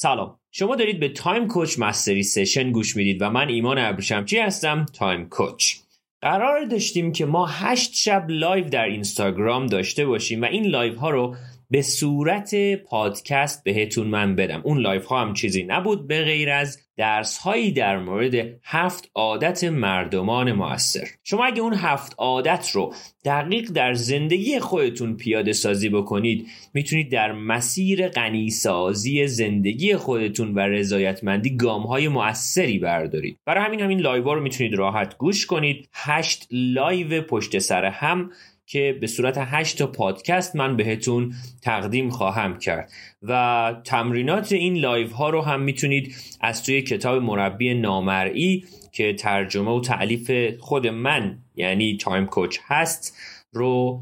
سلام. شما دارید به Time Coach Mastery Session گوش می‌دید و من ایمان ابریشمچی هستم Time Coach. قرار داشتیم که ما هشت شب لایو در اینستاگرام داشته باشیم و این لایو ها رو به صورت پادکست بهتون من بدم. اون لایو ها هم چیزی نبود به غیر از درس هایی در مورد هفت عادت مردمان موثر. شما اگه اون هفت عادت رو دقیق در زندگی خودتون پیاده سازی بکنید می‌تونید در مسیر غنی‌سازی زندگی خودتون و رضایتمندی گام های موثری بردارید. برای همین همین لایو رو می‌تونید راحت گوش کنید. هشت لایو پشت سر هم که به صورت 8 تا پادکست من بهتون تقدیم خواهم کرد. و تمرینات این لایو ها رو هم می‌تونید از توی کتاب مربی نامرئی که ترجمه و تألیف خود من یعنی Time Coach هست رو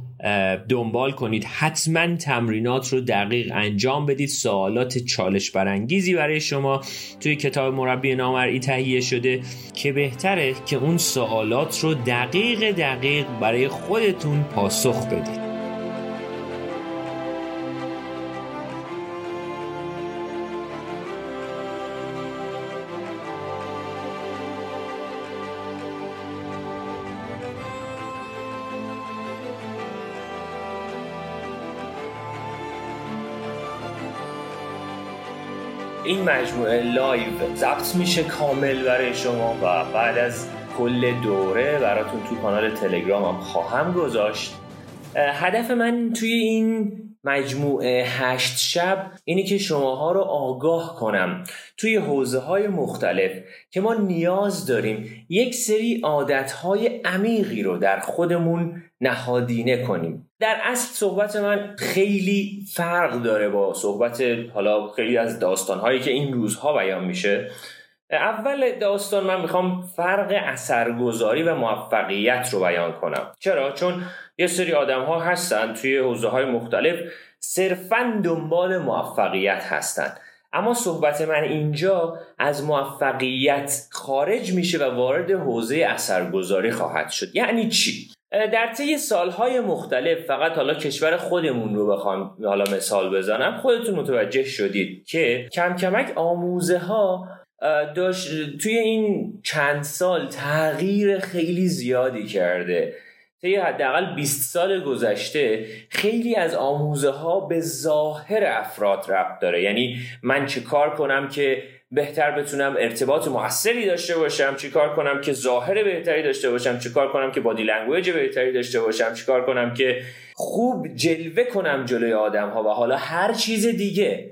دنبال کنید. حتما تمرینات رو دقیق انجام بدید. سوالات چالش برانگیزی برای شما توی کتاب مربی نامرئی تهیه شده که بهتره که اون سوالات رو دقیق دقیق برای خودتون پاسخ بدید. مجموعه لایو ضبط میشه کامل برای شما و بعد از کل دوره براتون تو کانال تلگرامم خواهم گذاشت. هدف من توی این مجموعه هشت شب اینی که شماها رو آگاه کنم توی حوزه های مختلف که ما نیاز داریم یک سری عادت های عمیقی رو در خودمون نهادینه کنیم. در اصل صحبت من خیلی فرق داره با صحبت حالا خیلی از داستان هایی که این روزها بیان میشه. اول داستان من می‌خوام فرق اثرگذاری و موفقیت رو بیان کنم. چرا؟ چون یه سری آدم ها هستن توی حوزه های مختلف صرفا دنبال موفقیت هستند اما صحبت من اینجا از موفقیت خارج میشه و وارد حوزه اثرگذاری خواهد شد. یعنی چی؟ در طی سالهای مختلف فقط حالا کشور خودمون رو بخوام حالا مثال بزنم. خودتون متوجه شدید که کم کمک آموزه ها داشت توی این چند سال تغییر خیلی زیادی کرده. طی حداقل 20 سال گذشته خیلی از آموزه ها به ظاهر افراد ربط داره. یعنی من چه کار کنم که بهتر بتونم ارتباط موثری داشته باشم؟ چیکار کنم که ظاهر بهتری داشته باشم؟ چیکار کنم که body language بهتری داشته باشم؟ چیکار کنم که خوب جلوه کنم جلوی آدم ها و حالا هر چیز دیگه.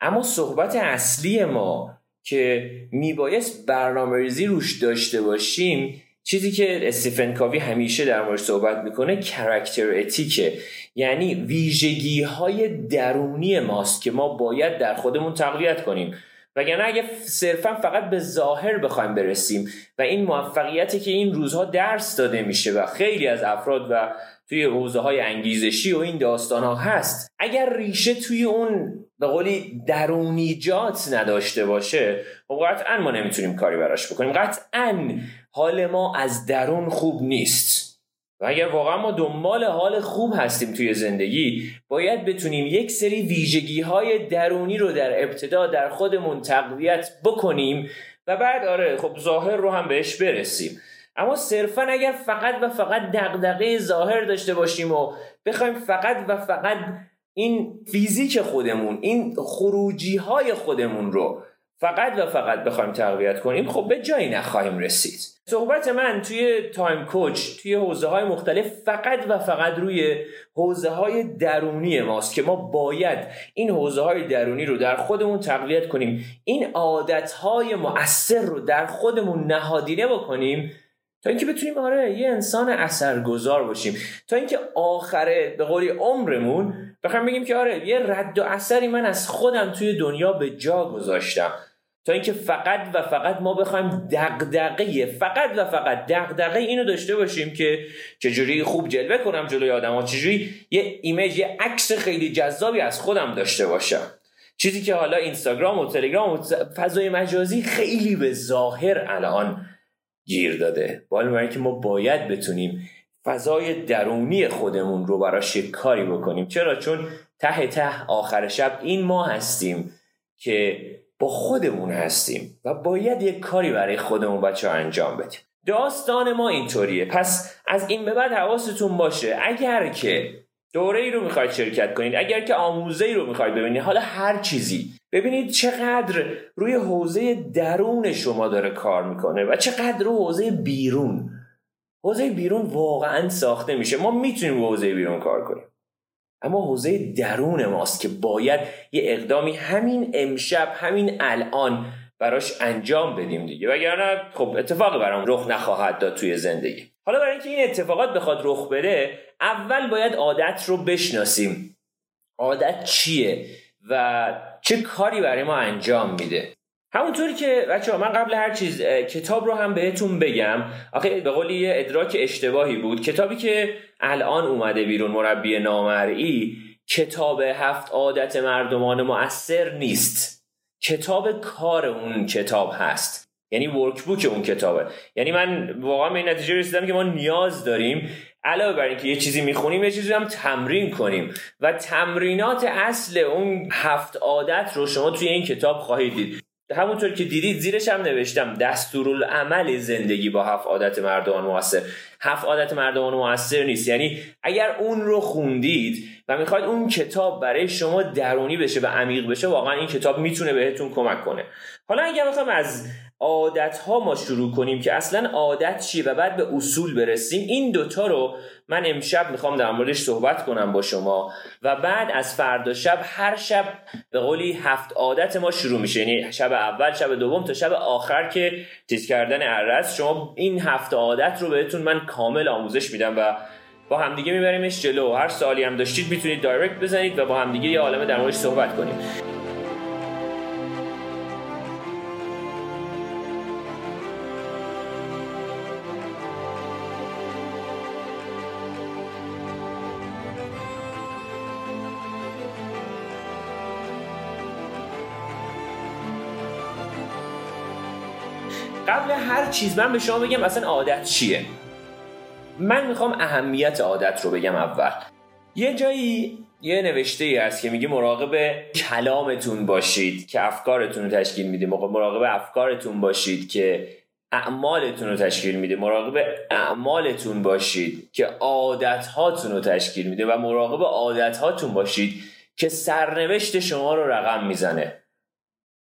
اما صحبت اصلی ما که میبایست برنامه ریزی روش داشته باشیم چیزی که استیفن کاوی همیشه در مورد صحبت می‌کنه کرکتر اتیکه یعنی ویژگی های درونی ماست که ما باید در خودمون تقویت کنیم. وگرنه اگه صرفا فقط به ظاهر بخوایم برسیم و این موفقیتی که این روزها درس داده میشه و خیلی از افراد و توی حوزه های انگیزشی و این داستان ها هست اگر ریشه توی اون به قولی درونیجات نداشته باشه خب قطعا ما نمی‌تونیم کاری براش بکنیم. قطعا حال ما از درون خوب نیست. و اگر واقعا ما دنبال حال خوب هستیم توی زندگی باید بتونیم یک سری ویژگی های درونی رو در ابتدا در خودمون تقویت بکنیم و بعد آره خب ظاهر رو هم بهش برسیم. اما صرفا اگر فقط و فقط دغدغه ظاهر داشته باشیم و بخوایم فقط و فقط این فیزیک خودمون این خروجی های خودمون رو فقط و فقط بخوایم تقویت کنیم خب به جایی نخواهیم رسید. صحبت من توی تایم کوچ توی حوزه های مختلف فقط و فقط روی حوزه های درونی ماست که ما باید این حوزه های درونی رو در خودمون تقویت کنیم. این عادت های مؤثر رو در خودمون نهادینه بکنیم تا اینکه بتونیم آره یه انسان اثرگذار باشیم. تا اینکه آخره به قولی عمرمون بخوام بگیم که آره یه رد و اثری من از خودم توی دنیا به جا گذاشتم. تا اینکه فقط و فقط ما بخوایم دغدغه فقط و فقط دغدغه اینو داشته باشیم که چجوری خوب جلوه کنم جلوی آدما چجوری یه ایمیج یه عکس خیلی جذابی از خودم داشته باشم. چیزی که حالا اینستاگرام و تلگرام و فضای مجازی خیلی به ظاهر الان گیر داده. بالا که ما باید بتونیم فضای درونی خودمون رو براش کاری بکنیم. چرا؟ چون ته ته آخر شب این ما هستیم که با خودمون هستیم و باید یک کاری برای خودمون بچه ها انجام بدیم. داستان ما اینطوریه. پس از این به بعد حواستون باشه. اگر که دوره ای رو می‌خواید شرکت کنید اگر که آموزه ای رو می‌خواید ببینید حالا هر چیزی. ببینید چقدر روی حوزه درون شما داره کار می‌کنه و چقدر رو حوزه بیرون. حوزه بیرون واقعا ساخته میشه. ما می‌تونیم حوزه بیرون کار کنیم. اما حوزه درون ماست که باید یه اقدامی همین امشب همین الان براش انجام بدیم دیگه. وگرنه خب اتفاقی برام رخ نخواهد داد توی زندگی. حالا برای اینکه این اتفاقات بخواد رخ بده اول باید عادت رو بشناسیم. عادت چیه و چه کاری برای ما انجام میده؟ همونطوری که بچه من قبل هر چیز کتاب رو هم بهتون بگم. آخه به قولی یه ادراک اشتباهی بود. کتابی که الان اومده بیرون مربی نامرئی کتاب هفت عادت مردمان مؤثر نیست. کتاب کار اون کتاب هست. یعنی ورکبوک اون کتابه. یعنی من واقعا به این نتیجه رسیدم که ما نیاز داریم علاوه بر اینکه یه چیزی می‌خونیم یه چیزی هم تمرین کنیم. و تمرینات اصل اون هفت عادت رو شما توی این کتاب خواهید دید. همونطور که دیدید زیرش هم نوشتم دستورالعمل زندگی با هفت عادت مردمان موثر. هفت عادت مردمان موثر نیست. یعنی اگر اون رو خوندید و می‌خواید اون کتاب برای شما درونی بشه و عمیق بشه واقعا این کتاب می‌تونه بهتون کمک کنه. حالا اگر بخوام از عادت ها ما شروع کنیم که اصلا عادت چیه و بعد به اصول برسیم. این دوتا رو من امشب می‌خوام در موردش صحبت کنم با شما و بعد از فردا شب هر شب به قولی هفت عادت ما شروع میشه. یعنی شب اول شب دوم تا شب آخر که تیز کردن عرض. شما این هفت عادت رو بهتون من کامل آموزش میدم و با همدیگه میبریمش جلو. هر سالی هم داشتید می‌تونید دایرکت بزنید و با همدیگه یه عالمه در موردش صحبت کنیم. چیز من به شما بگم اصلا عادت چیه؟ من می‌خوام اهمیت عادت رو بگم اول. یه جایی یه نوشته ای هست که میگه مراقب کلامتون باشید که افکارتون رو تشکیل میده مراقب افکارتون باشید که اعمالتون رو تشکیل میده مراقب اعمالتون باشید که عادت هاتون رو تشکیل میده و مراقب عادت هاتون باشید که سرنوشت شما رو رقم می‌زنه.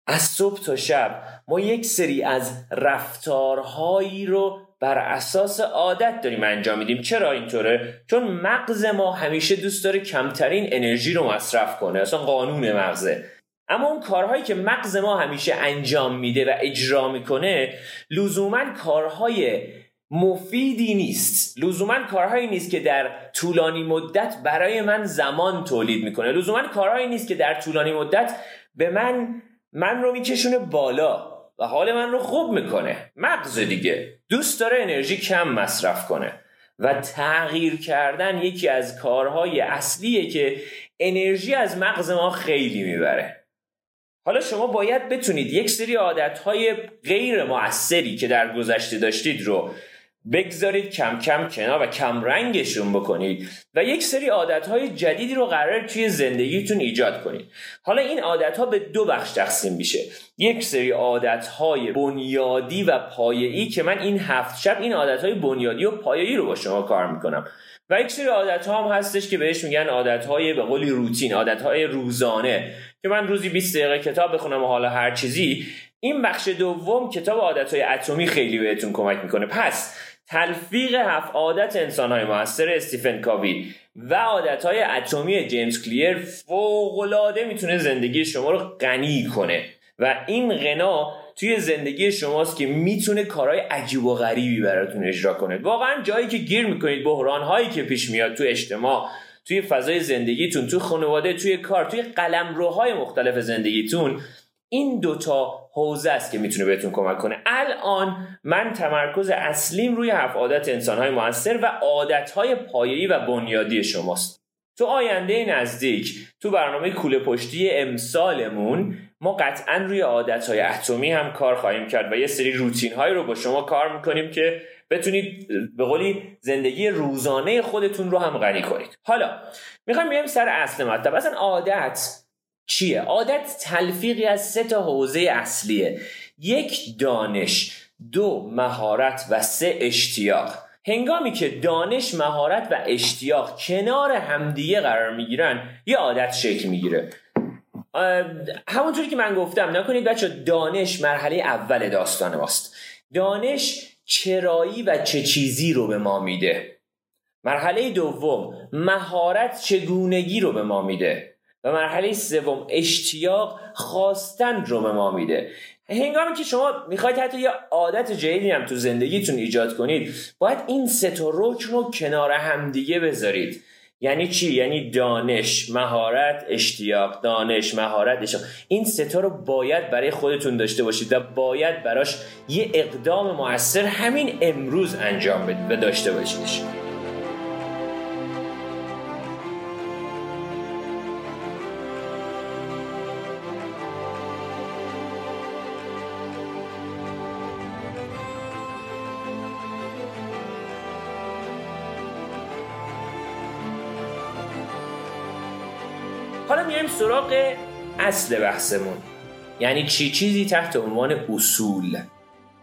از صبح تا شب ما یک سری از رفتارهایی رو بر اساس عادت داریم انجام میدیم. چرا اینطوره؟ چون مغز ما همیشه دوست داره کمترین انرژی رو مصرف کنه. اصلا قانون مغزه. اما اون کارهایی که مغز ما همیشه انجام میده و اجرا می‌کنه لزوما کارهای مفیدی نیست. لزوما کارهایی نیست که در طولانی مدت برای من زمان تولید می‌کنه. لزوما کارهایی نیست که در طولانی مدت به من من رو میکشونه بالا و حال من رو خوب می‌کنه. مغز دیگه. دوست داره انرژی کم مصرف کنه. و تغییر کردن یکی از کارهای اصلیه که انرژی از مغز ما خیلی می‌بره. حالا شما باید بتونید یک سری عادتهای غیر موثری که در گذشته داشتید رو بگذارید کم کم کنار و کم رنگشون بکنید و یک سری عادتهای جدیدی رو قرار توی زندگیتون ایجاد کنید. حالا این عادتها به دو بخش تقسیم میشه. یک سری عادتهای بنیادی و پایه‌ای که من این هفت شب این عادتهای بنیادی و پایه‌ای رو با شما کار می‌کنم. و یک سری عادت هم هستش که بهش میگن عادت های به قولی روتین عادت های روزانه. که من روزی 20 دقیقه کتاب بخونم و حالا هر چیزی. این بخش دوم کتاب عادت های اتمی خیلی بهتون کمک می‌کنه. پس تلفیق هفت عادت انسان های موثر استیفن کاوی و عادت های اتمی جیمز کلیر فوقلاده می‌تونه زندگی شما رو غنی کنه. و این غنا توی زندگی شماست که می‌تونه کارهای عجیب و غریبی براتون اجرا کنه. واقعا جایی که گیر می‌کنید بحران هایی که پیش میاد تو اجتماع توی فضای زندگیتون توی خانواده توی کار توی قلمروهای مختلف زندگیتون این دوتا حوزه است که می‌تونه بهتون کمک کنه. الان من تمرکز اصلیم روی هفت عادت انسانهای موثر و عادتهای پایه‌ای و بنیادی شماست. تو آینده نزدیک تو برنامه کوله پشتی امسالمون ما قطعا روی عادتهای اتمی هم کار خواهیم کرد و یه سری روتین هایی رو با شما کار می‌کنیم که بتونید به قولی زندگی روزانه خودتون رو هم غنی کنید. حالا می‌خوایم بیایم سر اصل مطلب. اصلا عادت چیه؟ عادت تلفیقی از سه تا حوزه اصلیه. یک دانش دو مهارت و سه اشتیاق. هنگامی که دانش مهارت و اشتیاق کنار همدیگه قرار می‌گیرن یه عادت شکل می‌گیره. همونطوری که من گفتم نکنید بچه دانش مرحله اول داستان ماست. دانش چرایی و چه چیزی رو به ما میده؟ مرحله دوم مهارت چگونگی رو به ما میده؟ و مرحله سوم اشتیاق خواستن رو به ما میده. هنگامی که شما می‌خواید حتی یه عادت جدیدی هم تو زندگیتون ایجاد کنید باید این سه تا رکن رو کنار همدیگه بذارید. یعنی چی؟ یعنی دانش مهارت اشتیاق دانش مهارت اشتیاق. این ستا رو باید برای خودتون داشته باشید و باید براش یه اقدام موثر همین امروز انجام بدید و داشته باشیدش. سراغ اصل بحثمون. یعنی چی؟ چیزی تحت عنوان اصول.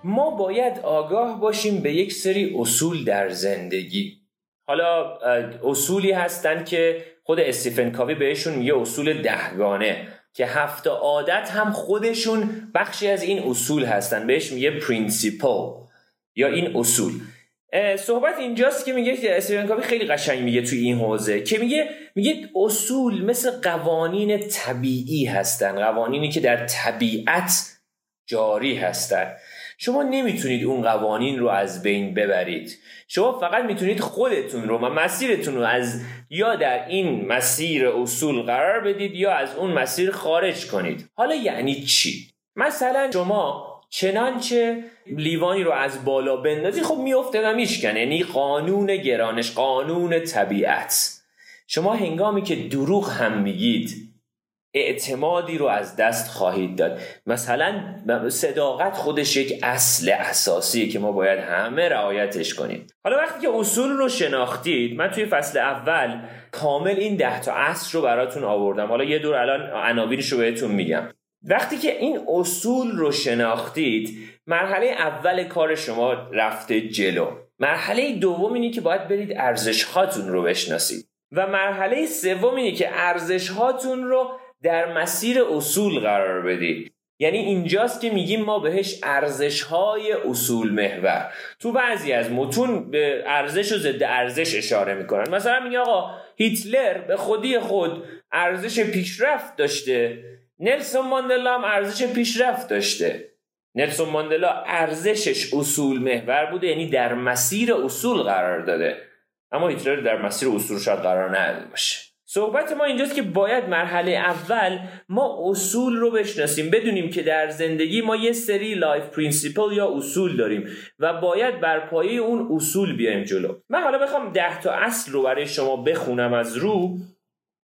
ما باید آگاه باشیم به یک سری اصول در زندگی. حالا اصولی هستن که خود استیفن کاوی بهشون میگه اصول دهگانه که هفت عادت هم خودشون بخشی از این اصول هستن. بهش میگه principle یا این اصول. صحبت اینجاست که میگه استیون کاوی خیلی قشنگ میگه توی این حوزه که میگه میگه اصول مثل قوانین طبیعی هستن قوانینی که در طبیعت جاری هستن. شما نمی‌تونید اون قوانین رو از بین ببرید. شما فقط می‌تونید خودتون رو و مسیرتون رو از یا در این مسیر اصول قرار بدید یا از اون مسیر خارج کنید. حالا یعنی چی؟ مثلا شما چنانچه لیوانی رو از بالا بندازی خب میفته و میشکنه. یعنی قانون گرانش قانون طبیعت. شما هنگامی که دروغ هم میگید اعتمادی رو از دست خواهید داد. مثلا صداقت خودش یک اصل اساسیه که ما باید همه رعایتش کنیم. حالا وقتی که اصول رو شناختید من توی فصل اول کامل این ده تا اصل رو براتون آوردم. حالا یه دور الان عناوینش رو بهتون میگم. وقتی که این اصول رو شناختید مرحله اول کار شما رفته جلو. مرحله دوم اینه که باید برید ارزش هاتون رو بشناسید. و مرحله سوم اینه که ارزش هاتون رو در مسیر اصول قرار بدید. یعنی اینجاست که میگیم ما بهش ارزش های اصول محور. تو بعضی از متون به ارزش و ضد ارزش اشاره می‌کنن. مثلا میگه آقا هیتلر به خودی خود ارزش پیشرفت داشته. نلسون ماندلا هم ارزش پیشرفت داشته. نلسون ماندلا ارزشش اصول محور بوده یعنی در مسیر اصول قرار داده. اما هیتلر در مسیر اصول شاید قرار نداده باشه. صحبت ما اینجاست که باید مرحله اول ما اصول رو بشناسیم. بدونیم که در زندگی ما یه سری life principle یا اصول داریم و باید بر پایه اون اصول بیایم جلو. من حالا بخوام ده تا اصل رو برای شما بخونم از رو.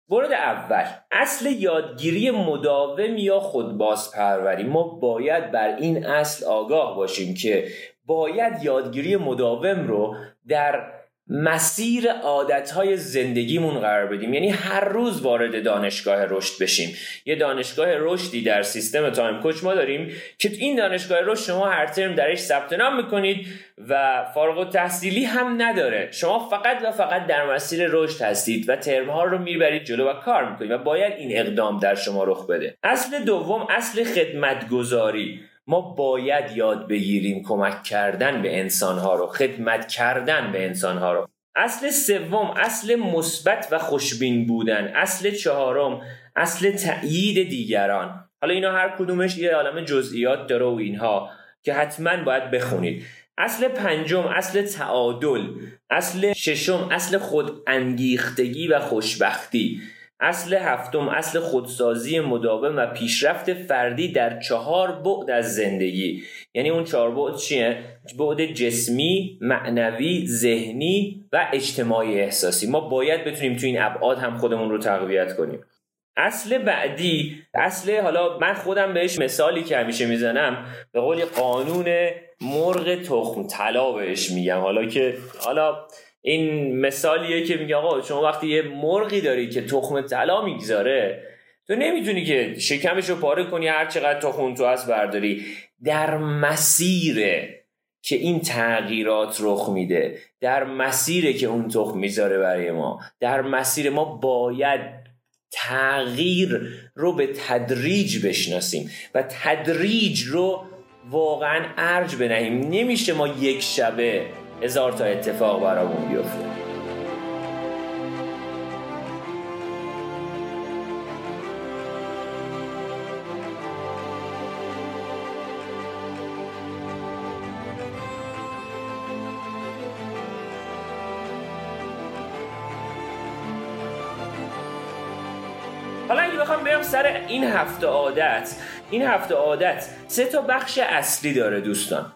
مورد اول اصل یادگیری مداوم یا خودباز پروری ما باید بر این اصل آگاه باشیم که باید یادگیری مداوم رو در مسیر عادتهای زندگیمون قرار بدیم. یعنی هر روز وارد دانشگاه رشد بشیم. یه دانشگاه رشدی در سیستم تایم کوچ ما داریم که این دانشگاه رشد شما هر ترم درش ثبت نام می‌کنید و فارغ و تحصیلی هم نداره. شما فقط و فقط در مسیر رشد هستید و ترم ها رو می‌برید جلو و کار می‌کنید و باید این اقدام در شما رخ بده. اصل دوم اصل خدمتگذاری ما باید یاد بگیریم کمک کردن به انسانها رو خدمت کردن به انسانها رو. اصل سوم اصل مثبت و خوشبین بودن اصل چهارم اصل تأیید دیگران. حالا اینا هر کدومش یه عالم جزئیات داره و اینها که حتما باید بخونید. اصل پنجم اصل تعادل اصل ششم اصل خود انگیختگی و خوشبختی. اصل هفتم اصل خودسازی مداوم و پیشرفت فردی در چهار بعد از زندگی. یعنی اون چهار بعد چیه؟ بعد جسمی معنوی ذهنی و اجتماعی احساسی. ما باید بتونیم تو این ابعاد هم خودمون رو تقویت کنیم. اصل بعدی اصل حالا من خودم بهش مثالی که همیشه می‌زنم به قول قانون مرغ تخم طلا بهش میگم. حالا که حالا این مثالیه که میگه آقا شما وقتی یه مرغی داری که تخم طلا می‌گذاره تو نمی‌تونی که شکمش رو پاره کنی هر چقدر خون تو هست برداری. در مسیره که این تغییرات رخ میده در مسیره که اون تخم می‌ذاره برای ما در مسیر ما باید تغییر رو به تدریج بشناسیم و تدریج رو واقعا ارج بنهیم. نمیشه ما یک شبه هزار تا اتفاق برامون بیفته. حالا اگه بخوام بیام سر این هفته عادت این هفته عادت سه تا بخش اصلی داره دوستان.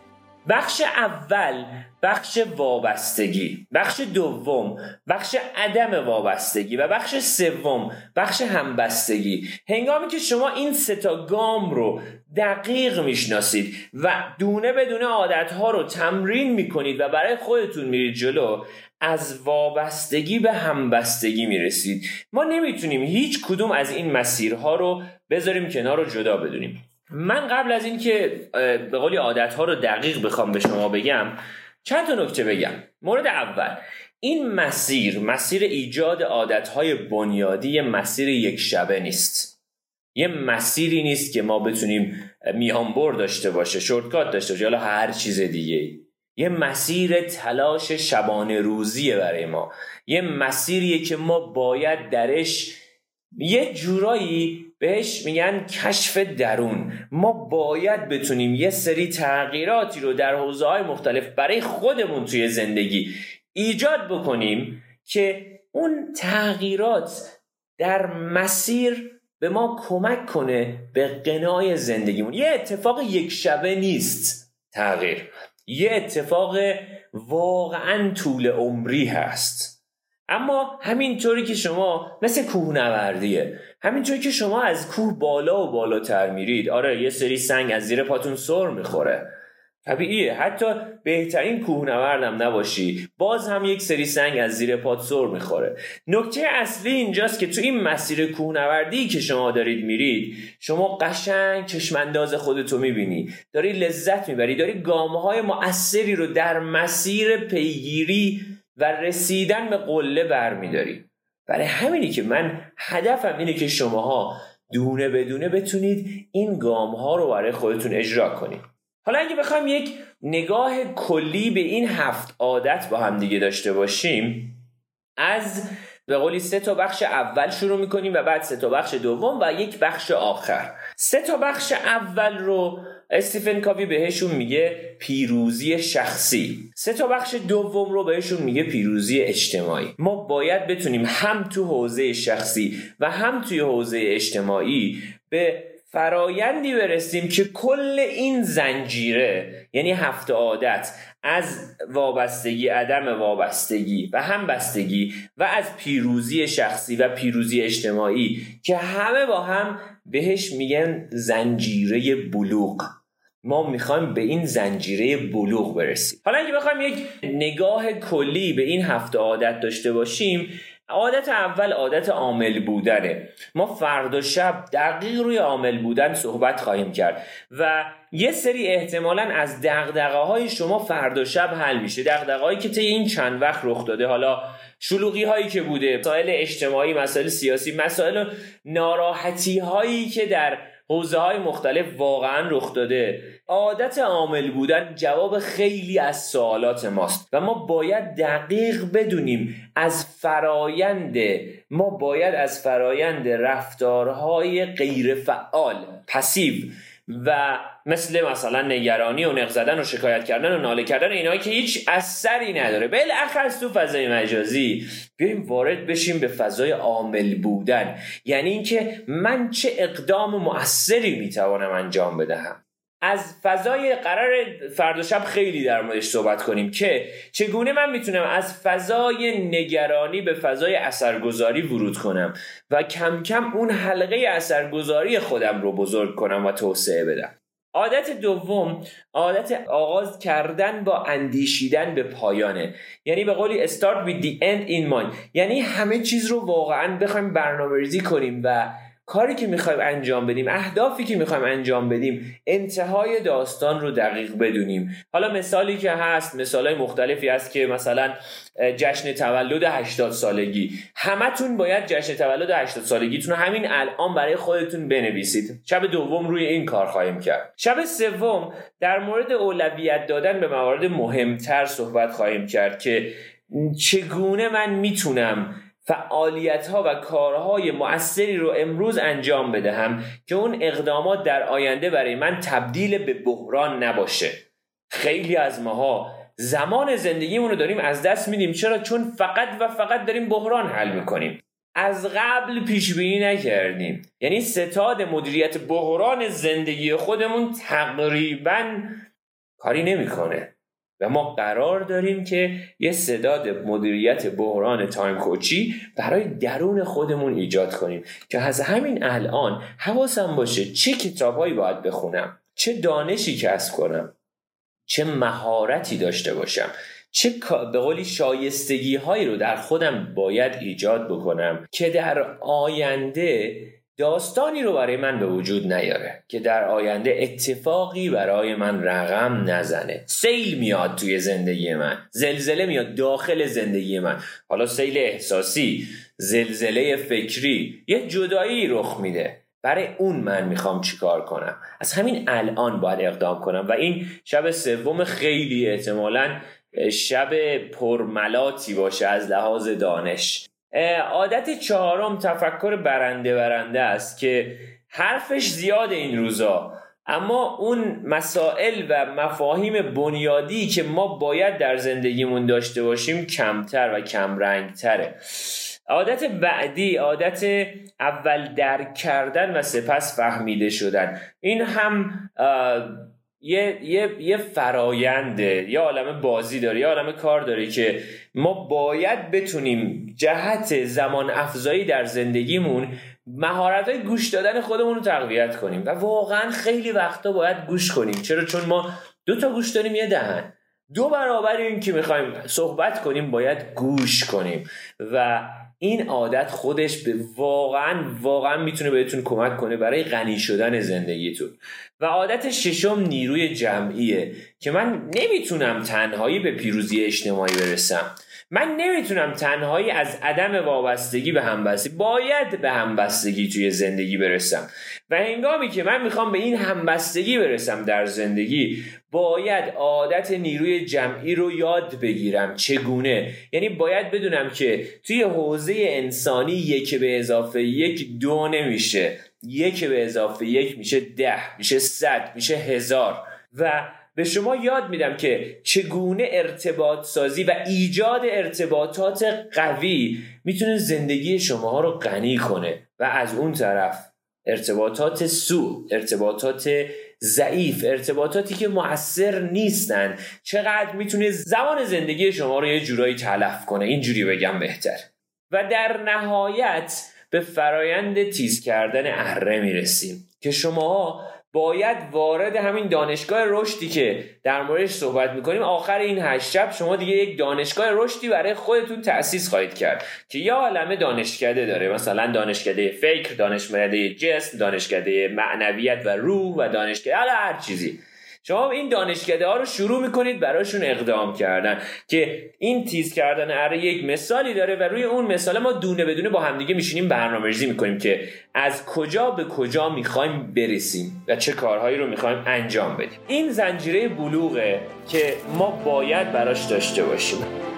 بخش اول بخش وابستگی بخش دوم بخش عدم وابستگی و بخش سوم بخش همبستگی. هنگامی که شما این سه تا گام رو دقیق می‌شناسید و دونه به دونه عادتها رو تمرین می‌کنید و برای خودتون میرید جلو از وابستگی به همبستگی می‌رسید. ما نمی‌تونیم هیچ کدوم از این مسیرها رو بذاریم کنار رو جدا بدونیم. من قبل از اینکه به قولی عادت ها رو دقیق بخوام به شما بگم چند تا نکته بگم. مورد اول این مسیر مسیر ایجاد عادت های بنیادی مسیر یک شبه نیست. یه مسیری نیست که ما بتونیم میانبر داشته باشه شورتکات داشته باشه یا هر چیز دیگه یه مسیر تلاش شبانه روزیه برای ما. یه مسیریه که ما باید درش یه جورایی بهش میگن کشف درون. ما باید بتونیم یه سری تغییراتی رو در حوزه های مختلف برای خودمون توی زندگی ایجاد بکنیم که اون تغییرات در مسیر به ما کمک کنه به قنای زندگیمون. یه اتفاق یک شبه نیست تغییر. یه اتفاق واقعا طول عمری هست. اما همینطوری که شما مثل کوهنوردیه. همینطوری که شما از کوه بالا و بالاتر میرید آره یه سری سنگ از زیر پاتون سر می‌خوره. طبیعیه. حتی بهترین کوهنوردم نباشی باز هم یک سری سنگ از زیر پات سر می‌خوره. نکته اصلی اینجاست که تو این مسیر کوهنوردی که شما دارید میرید شما قشنگ چشمانداز خودتو می‌بینی. داری لذت می‌بری داری گامهای مؤثری رو در مسیر پیگیری و رسیدن به قله برمیداری. برای همینی که من هدفم اینه که شماها دونه بدونه بتونید این گام ها رو برای خودتون اجرا کنید. حالا اگه بخوایم یک نگاه کلی به این هفت عادت با هم دیگه داشته باشیم از به قولی سه تا بخش اول شروع می‌کنیم و بعد سه تا بخش دوم و یک بخش آخر. سه تا بخش اول رو استیفن کاوی بهشون میگه پیروزی شخصی. سه تا بخش دوم رو بهشون میگه پیروزی اجتماعی. ما باید بتونیم هم تو حوزه شخصی و هم توی حوزه اجتماعی به فرایندی برسیم که کل این زنجیره یعنی هفت عادت از وابستگی عدم وابستگی و همبستگی و از پیروزی شخصی و پیروزی اجتماعی که همه با هم بهش میگن زنجیره بلوغ. ما می‌خوایم به این زنجیره بلوغ برسیم. حالا اگه بخوایم یک نگاه کلی به این هفت عادت داشته باشیم عادت اول عادت عامل بودنه. ما فردا شب دقیق روی عامل بودن صحبت خواهیم کرد و یه سری احتمالا از دقدقه های شما فردا شب حل میشه. دقدقه هایی که طی این چند وقت رخ داده. حالا شلوغی هایی که بوده مسائل اجتماعی مسائل سیاسی مسائل ناراحتی هایی که در حوزه های مختلف واقعا رخ داده. عادت عامل بودن جواب خیلی از سوالات ماست و ما باید دقیق بدونیم از فرایند ما باید از فرایند رفتارهای غیر فعال پسیو و مثل مثلا نگرانی و نق زدن و شکایت کردن و ناله کردن اینایی که هیچ اثری نداره. بالاخص تو فضای مجازی بیایم وارد بشیم به فضای عامل بودن. یعنی اینکه من چه اقدام مؤثری می‌توانم انجام بدهم. از فضای قرار فردا شب خیلی در موردش صحبت کنیم که چگونه من می‌تونم از فضای نگرانی به فضای اثرگذاری ورود کنم و کم کم اون حلقه اثرگذاری خودم رو بزرگ کنم و توسعه بدم. عادت دوم عادت آغاز کردن با اندیشیدن به پایانه. یعنی به قولی start with the end in mind. یعنی همه چیز رو واقعا بخوایم برنامه ریزی کنیم و کاری که می‌خوایم انجام بدیم اهدافی که می‌خوایم انجام بدیم انتهای داستان رو دقیق بدونیم. حالا مثالی که هست مثالای مختلفی هست که مثلا جشن تولد 80 سالگی. همتون باید جشن تولد 80 سالگیتون رو همین الان برای خودتون بنویسید. شب دوم روی این کار خواهیم کرد. شب سوم در مورد اولویت دادن به موارد مهمتر صحبت خواهیم کرد که چگونه من می‌تونم فعالیت ها و کارهای مؤثری رو امروز انجام بدهم که اون اقدامات در آینده برای من تبدیل به بحران نباشه. خیلی از ماها زمان زندگیمون رو داریم از دست میدیم. چرا؟ چون فقط و فقط داریم بحران حل می‌کنیم. از قبل پیش بینی نکردیم. یعنی ستاد مدیریت بحران زندگی خودمون تقریبا کاری نمی‌کنه. و ما قرار داریم که یه صداد مدیریت بحران تایم کوچی برای درون خودمون ایجاد کنیم. که از همین الان حواسم باشه چه کتابهایی باید بخونم چه دانشی کسب کنم چه مهارتی داشته باشم چه به قولی شایستگی هایی رو در خودم باید ایجاد بکنم که در آینده داستانی رو برای من به وجود نیاره که در آینده اتفاقی برای من رقم نزنه. سیل میاد توی زندگی من. زلزله میاد داخل زندگی من. حالا سیل احساسی زلزله فکری یه جدایی رخ میده. برای اون من می‌خوام چیکار کنم؟ از همین الان باید اقدام کنم و این شب سوم خیلی احتمالا شب پرملاتی باشه از لحاظ دانش. عادت چهارم تفکر برنده برنده است که حرفش زیاد این روزا. اما اون مسائل و مفاهیم بنیادی که ما باید در زندگیمون داشته باشیم کمتر و کمرنگتره عادت بعدی عادت اول درک کردن و سپس فهمیده شدن. این هم یه, یه, یه فراینده یه عالم بازی داره یه عالم کار داره که ما باید بتونیم جهت زمان افزایی در زندگیمون مهارت های گوش دادن خودمون رو تقویت کنیم و واقعا خیلی وقتا باید گوش کنیم. چرا؟ چون ما دو تا گوش داریم یه دهن. دو برابر این که می‌خوایم صحبت کنیم باید گوش کنیم. و این عادت خودش به واقعا واقعا می‌تونه بهتون کمک کنه برای غنی شدن زندگیتون. و عادت ششم نیروی جمعیه که من نمی‌تونم تنهایی به پیروزی اجتماعی برسم. من نمی‌تونم تنهایی از عدم وابستگی به همبستگی باید به همبستگی توی زندگی برسم. و هنگامی که من می‌خوام به این همبستگی برسم در زندگی باید عادت نیروی جمعی رو یاد بگیرم. چگونه؟ یعنی باید بدونم که توی حوزه انسانی یک به اضافه یک دو نمیشه. یک به اضافه یک میشه ده میشه صد میشه هزار. و به شما یاد میدم که چگونه ارتباط سازی و ایجاد ارتباطات قوی می‌تونه زندگی شما رو غنی کنه. و از اون طرف ارتباطات سو ارتباطات ضعیف ارتباطاتی که مؤثر نیستن. چقدر می‌تونه زمان زندگی شما رو یه جورایی تلف کنه؟ اینجوری بگم بهتر. و در نهایت به فرایند تیز کردن اره می‌رسیم. که شما باید وارد همین دانشگاه رشدی که در موردش صحبت می‌کنیم آخر این هشت شب شما دیگه یک دانشگاه رشدی برای خودتون تأسیس خواهید کرد که یا عالمه دانشکده داره مثلا دانشکده فکر دانشکده جسم دانشکده معنویت و روح و دانشکده هر چیزی. شما این دانشکده ها رو شروع می‌کنید براشون اقدام کردن که این تیز کردن اره یک مثالی داره و روی اون مثال ما دونه بدونه با همدیگه میشینیم برنامه ریزی می‌کنیم که از کجا به کجا می‌خوایم برسیم و چه کارهایی رو می‌خوایم انجام بدیم. این زنجیره بلوغه که ما باید براش داشته باشیم.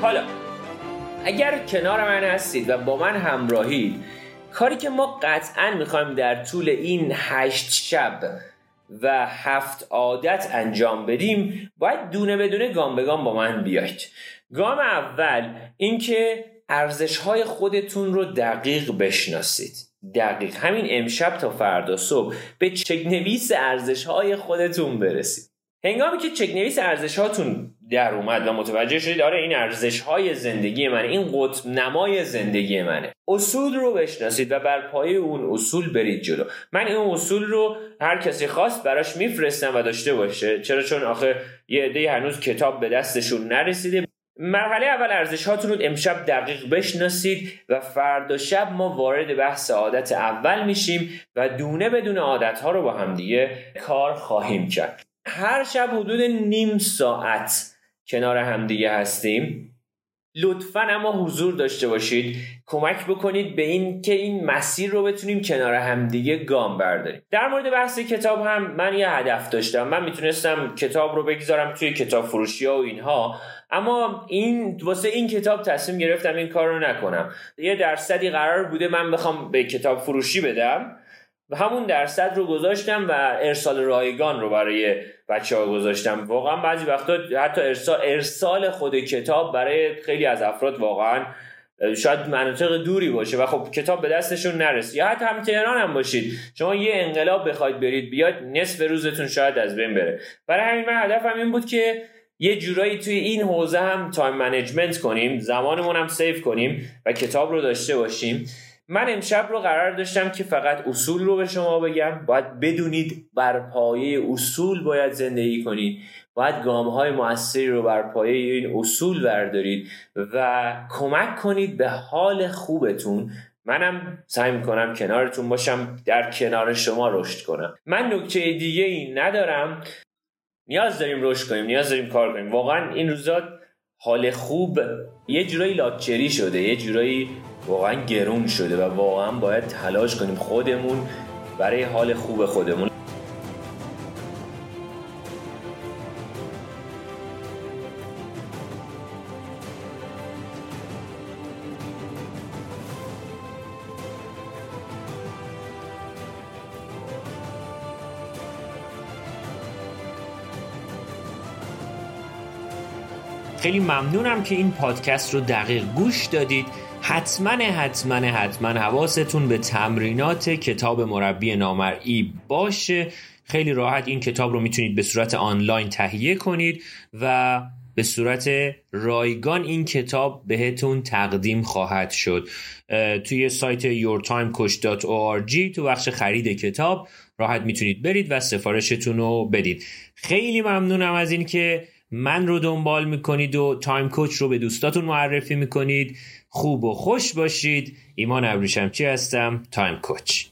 حالا اگر کنار من هستید و با من همراهید کاری که ما قطعا می‌خوایم در طول این هشت شب و هفت عادت انجام بدیم باید دونه بدونه گام به گام با من بیاید. گام اول اینکه ارزش های خودتون رو دقیق بشناسید. دقیق. همین امشب تا فردا صبح به چکنویس ارزش های خودتون برسید. هنگامی که چکنویس ارزش هاتون در اومد و متوجه شدید آره این ارزش های زندگی منه این قطب نمای زندگی منه. اصول رو بشناسید و بر پایه اون اصول برید جلو. من این اصول رو هر کسی خواست براش میفرستم و داشته باشه. چرا؟ چون آخه یه عده هنوز کتاب به دستشون نرسیده. مرحله اول ارزش هاتون رو امشب دقیق بشناسید و فردا شب ما وارد بحث عادت اول میشیم و دونه بدون عادت ها رو با همدیگه کار خواهیم کرد. هر شب حدود نیم ساعت کنار همدیگه هستیم. لطفا اما حضور داشته باشید. کمک بکنید به این که این مسیر رو بتونیم کنار همدیگه گام برداریم. در مورد بحث کتاب هم من یه هدف داشتم. من می‌تونستم کتاب رو بگذارم توی کتاب فروشی ها و اینها. اما این واسه این کتاب تصمیم گرفتم این کار رو نکنم. یه درصدی قرار بوده من بخوام به کتاب فروشی بدم. و همون درصد رو گذاشتم و ارسال رایگان رو برای بچه ها گذاشتم. واقعا بعضی وقتا حتی ارسال, ارسال خود کتاب برای خیلی از افراد واقعا شاید مناطق دوری باشه و خب کتاب به دستشون نرسه. یا حتی هم تهران هم باشید. شما یه انقلاب بخواید برید بیاد نصف روزتون شاید از بین بره. برای همین من هدفم این بود که یه جورایی توی این حوزه هم time management کنیم زمانمون هم save کنیم و کتاب رو داشته باشیم. من امشب رو قرار داشتم که فقط اصول رو به شما بگم. باید بدونید بر پایه اصول باید زندگی کنید. باید گام های موثری رو بر پایه این اصول بردارید و کمک کنید به حال خوبتون. منم سعی می‌کنم کنارتون باشم در کنار شما رشد کنم. من نکته دیگه ای ندارم. نیاز داریم رشد کنیم نیاز داریم کار کنیم. واقعا این روزا حال خوب یه جورایی لاکچری شده یه جورایی واقعا گرون شده و واقعا باید تلاش کنیم خودمون برای حال خوب خودمون. خیلی ممنونم که این پادکست رو دقیق گوش دادید. حتما حتما حتما حواستون به تمرینات کتاب مربی نامرئی باشه. خیلی راحت این کتاب رو می‌تونید به صورت آنلاین تهیه کنید و به صورت رایگان این کتاب بهتون تقدیم خواهد شد. توی سایت yourtimecoach.org تو بخش خرید کتاب راحت می‌تونید برید و سفارشتون رو بدید. خیلی ممنونم از این که من رو دنبال می‌کنید و Time Coach رو به دوستاتون معرفی می‌کنید. خوب و خوش باشید. ایمان ابریشمچی هستم؟ Time Coach.